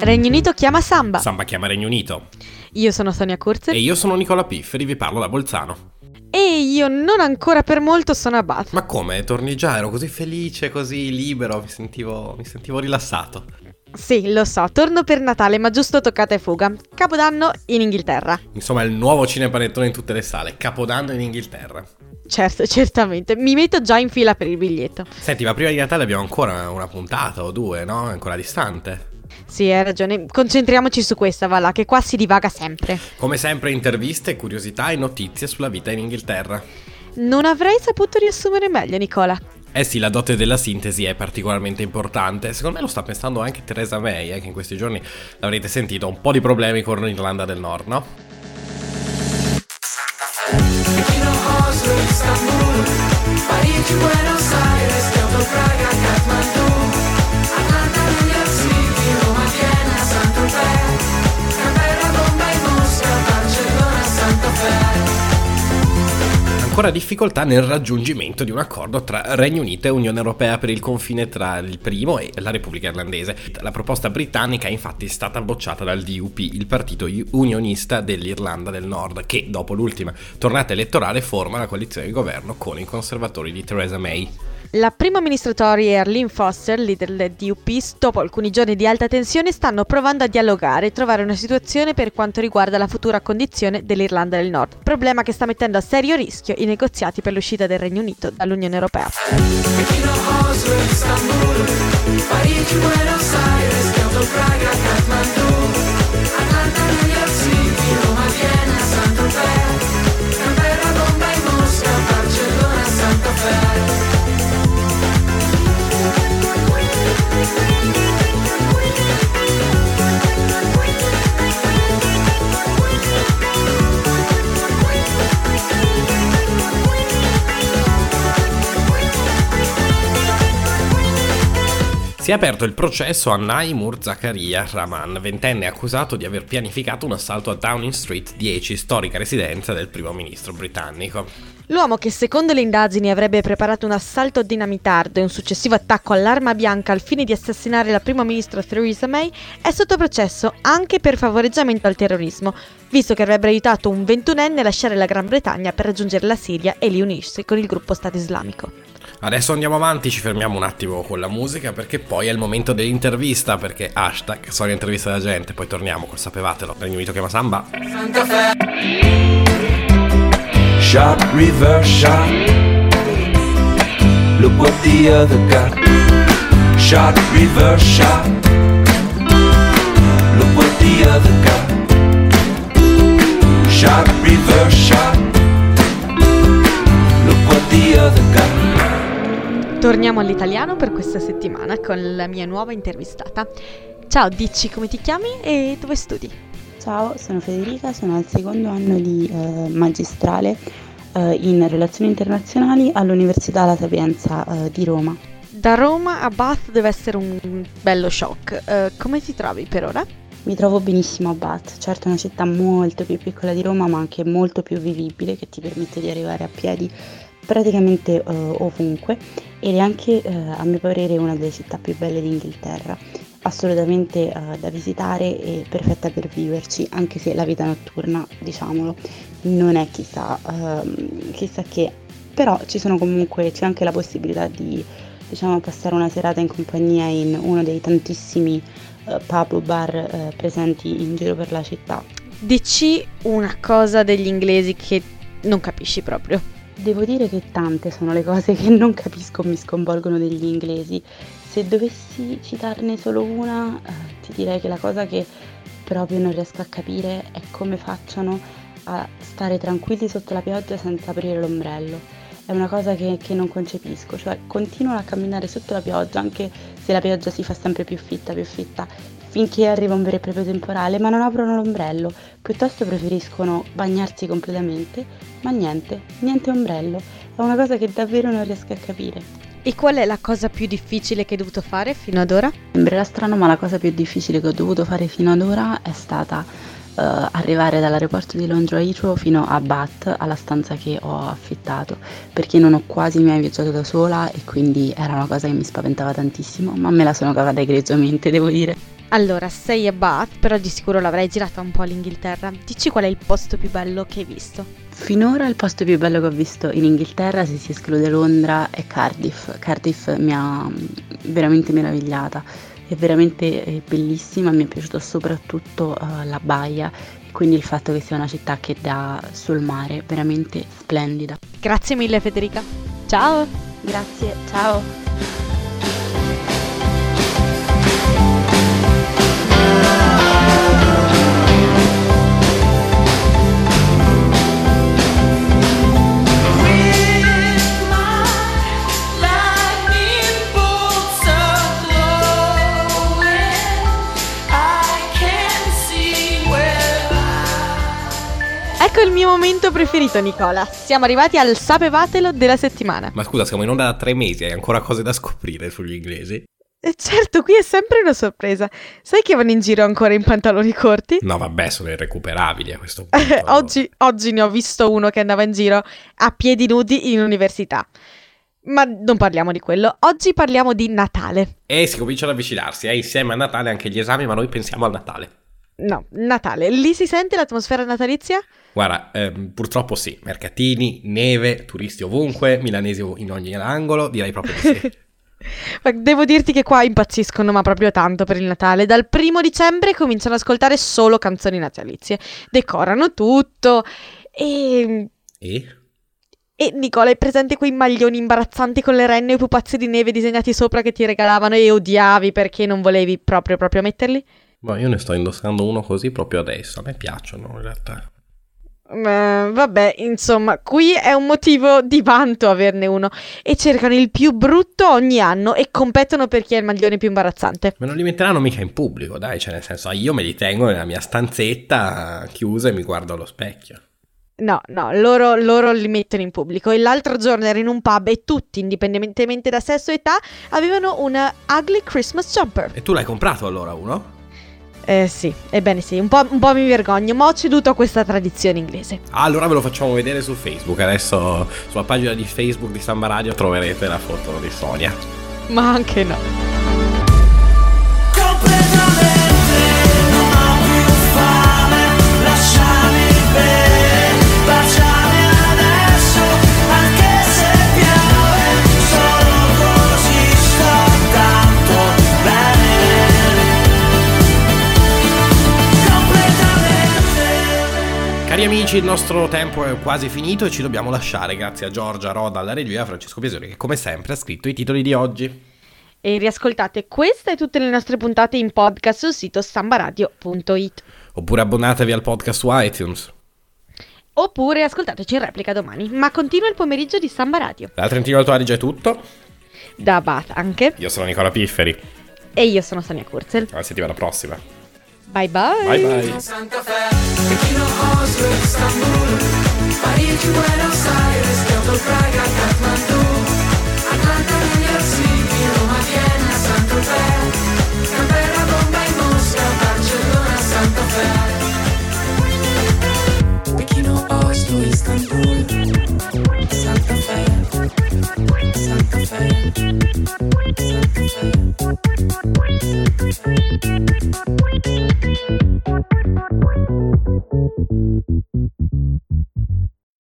Regno Unito chiama Samba. Samba chiama Regno Unito. Io sono Sonia Kurzer. E io sono Nicola Pifferi, vi parlo da Bolzano. E io non ancora per molto sono a Bath. Ma come? Torni già? Ero così felice, così libero, mi sentivo, mi sentivo rilassato. Sì, lo so, torno per Natale, ma giusto toccata e fuga. Capodanno in Inghilterra. Insomma, il nuovo cinepanettone in tutte le sale. Capodanno in Inghilterra. Certo, certamente. Mi metto già in fila per il biglietto. Senti, ma prima di Natale abbiamo ancora una puntata o due, no? È ancora distante. Sì, hai ragione. Concentriamoci su questa, va là, che qua si divaga sempre. Come sempre, interviste, curiosità e notizie sulla vita in Inghilterra. Non avrei saputo riassumere meglio, Nicola. Eh sì, la dote della sintesi è particolarmente importante. Secondo me lo sta pensando anche Theresa May, eh, che in questi giorni l'avrete sentito, un po' di problemi con l'Irlanda del Nord, no? Parigi, Buenos Aires, Kyoto, Praga, Kathmandu ancora difficoltà nel raggiungimento di un accordo tra Regno Unito e Unione Europea per il confine tra il primo e la Repubblica Irlandese. La proposta britannica è infatti stata bocciata dal DUP, il partito unionista dell'Irlanda del Nord, che dopo l'ultima tornata elettorale forma la coalizione di governo con i conservatori di Theresa May. La prima amministratori Arlene Foster, leader del DUP, dopo alcuni giorni di alta tensione stanno provando a dialogare e trovare una situazione per quanto riguarda la futura condizione dell'Irlanda del Nord, problema che sta mettendo a serio rischio i negoziati per l'uscita del Regno Unito dall'Unione Europea. Parigi, Buenos Aires, Praga, Kathmandu Si è aperto il processo a Naimur Zakaria Rahman, ventenne accusato di aver pianificato un assalto a Downing Street 10, storica residenza del primo ministro britannico. L'uomo che secondo le indagini avrebbe preparato un assalto dinamitardo e un successivo attacco all'arma bianca al fine di assassinare la prima ministra Theresa May è sotto processo anche per favoreggiamento al terrorismo, visto che avrebbe aiutato un ventunenne a lasciare la Gran Bretagna per raggiungere la Siria e riunirsi con il gruppo Stato Islamico. Adesso andiamo avanti, ci fermiamo un attimo con la musica perché poi è il momento dell'intervista perché hashtag sono intervista della gente, poi torniamo col sapevatelo. Regno Unito chiama Samba. Santa Fe. Shot, reverse shot. Look what the other got. Shot, reverse shot. Look what the other got. Torniamo all'italiano per questa settimana con la mia nuova intervistata. Ciao, dici come ti chiami e dove studi? Ciao, sono Federica, sono al secondo anno di eh, magistrale eh, in relazioni internazionali all'Università La Sapienza eh, di Roma. Da Roma a Bath deve essere un bello shock. Eh, come ti trovi per ora? Mi trovo benissimo a Bath, certo è una città molto più piccola di Roma ma anche molto più vivibile che ti permette di arrivare a piedi praticamente uh, ovunque ed è anche uh, a mio parere una delle città più belle d'Inghilterra, assolutamente uh, da visitare e perfetta per viverci, anche se la vita notturna, diciamolo, non è chissà, uh, chissà che, però ci sono comunque, c'è anche la possibilità di diciamo, passare una serata in compagnia in uno dei tantissimi pub o bar presenti in giro per la città. Dici una cosa degli inglesi che non capisci proprio. Devo dire che tante sono le cose che non capisco o mi sconvolgono degli inglesi. Se dovessi citarne solo una, eh, ti direi che la cosa che proprio non riesco a capire è come facciano a stare tranquilli sotto la pioggia senza aprire l'ombrello. È una cosa che, che non concepisco, cioè continuano a camminare sotto la pioggia anche se la pioggia si fa sempre più fitta, più fitta finché arriva un vero e proprio temporale, ma non aprono l'ombrello, piuttosto preferiscono bagnarsi completamente, ma niente, niente ombrello. È una cosa che davvero non riesco a capire. E qual è la cosa più difficile che hai dovuto fare fino ad ora? Sembrerà strano, ma la cosa più difficile che ho dovuto fare fino ad ora è stata uh, arrivare dall'aeroporto di Londra Heathrow fino a Bath, alla stanza che ho affittato, perché non ho quasi mai viaggiato da sola e quindi era una cosa che mi spaventava tantissimo, ma me la sono cavata egregiamente, devo dire. Allora, sei a Bath, però di sicuro l'avrai girata un po' l'Inghilterra. Dici qual è il posto più bello che hai visto? Finora il posto più bello che ho visto in Inghilterra, se si esclude Londra, è Cardiff. Cardiff mi ha mm, veramente meravigliata, è veramente bellissima, mi è piaciuta soprattutto uh, la baia e quindi il fatto che sia una città che dà sul mare, veramente splendida. Grazie mille Federica. Ciao! Grazie, ciao! Ecco il mio momento preferito, Nicola. Siamo arrivati al sapevatelo della settimana. Ma scusa, siamo in onda da tre mesi, hai ancora cose da scoprire sugli inglesi? E certo, qui è sempre una sorpresa. Sai che vanno in giro ancora in pantaloni corti? No, vabbè, sono irrecuperabili a questo punto. oggi, oggi ne ho visto uno che andava in giro a piedi nudi in università. Ma non parliamo di quello. Oggi parliamo di Natale. E si cominciano ad avvicinarsi, eh, insieme a Natale anche gli esami, ma noi pensiamo al Natale. No, Natale. Lì si sente l'atmosfera natalizia? Guarda, ehm, purtroppo sì, mercatini, neve, turisti ovunque, milanesi in ogni angolo, direi proprio di sì. Devo dirti che qua impazziscono, ma proprio tanto per il Natale. Dal primo dicembre cominciano ad ascoltare solo canzoni natalizie. Decorano tutto e... E? E Nicola, hai presente quei maglioni imbarazzanti con le renne e i pupazzi di neve disegnati sopra che ti regalavano e odiavi perché non volevi proprio proprio metterli? Ma io ne sto indossando uno così proprio adesso, a me piacciono in realtà. Uh, vabbè, insomma, qui è un motivo di vanto averne uno. E cercano il più brutto ogni anno e competono per chi ha il maglione più imbarazzante. Ma non li metteranno mica in pubblico, dai, cioè nel senso, io me li tengo nella mia stanzetta chiusa e mi guardo allo specchio. No, no, loro, loro li mettono in pubblico. E l'altro giorno ero in un pub e tutti, indipendentemente da sesso e età, avevano un ugly Christmas jumper. E tu l'hai comprato allora uno? Eh sì, ebbene sì, un po', un po', mi vergogno, ma ho ceduto a questa tradizione inglese. Allora ve lo facciamo vedere su Facebook, adesso sulla pagina di Facebook di Samba Radio troverete la foto di Sonia. Ma anche no. Cari amici, il nostro tempo è quasi finito e ci dobbiamo lasciare grazie a Giorgia Roda alla regia e a Francesco Piesori che come sempre ha scritto i titoli di oggi. E riascoltate questa e tutte le nostre puntate in podcast sul sito sambaradio.it. Oppure abbonatevi al podcast su iTunes. Oppure ascoltateci in replica domani. Ma continua il pomeriggio di Samba Radio. Da Trentino Alto Adige è tutto. Da Bath anche. Io sono Nicola Pifferi. E io sono Sonia Kurzel. Alla settimana prossima. Bye bye. Bye bye. Santa Fe, Pechino, Oslo, Istanbul, Parigi, Buenos Aires, Kyoto, Praga, Kathmandu.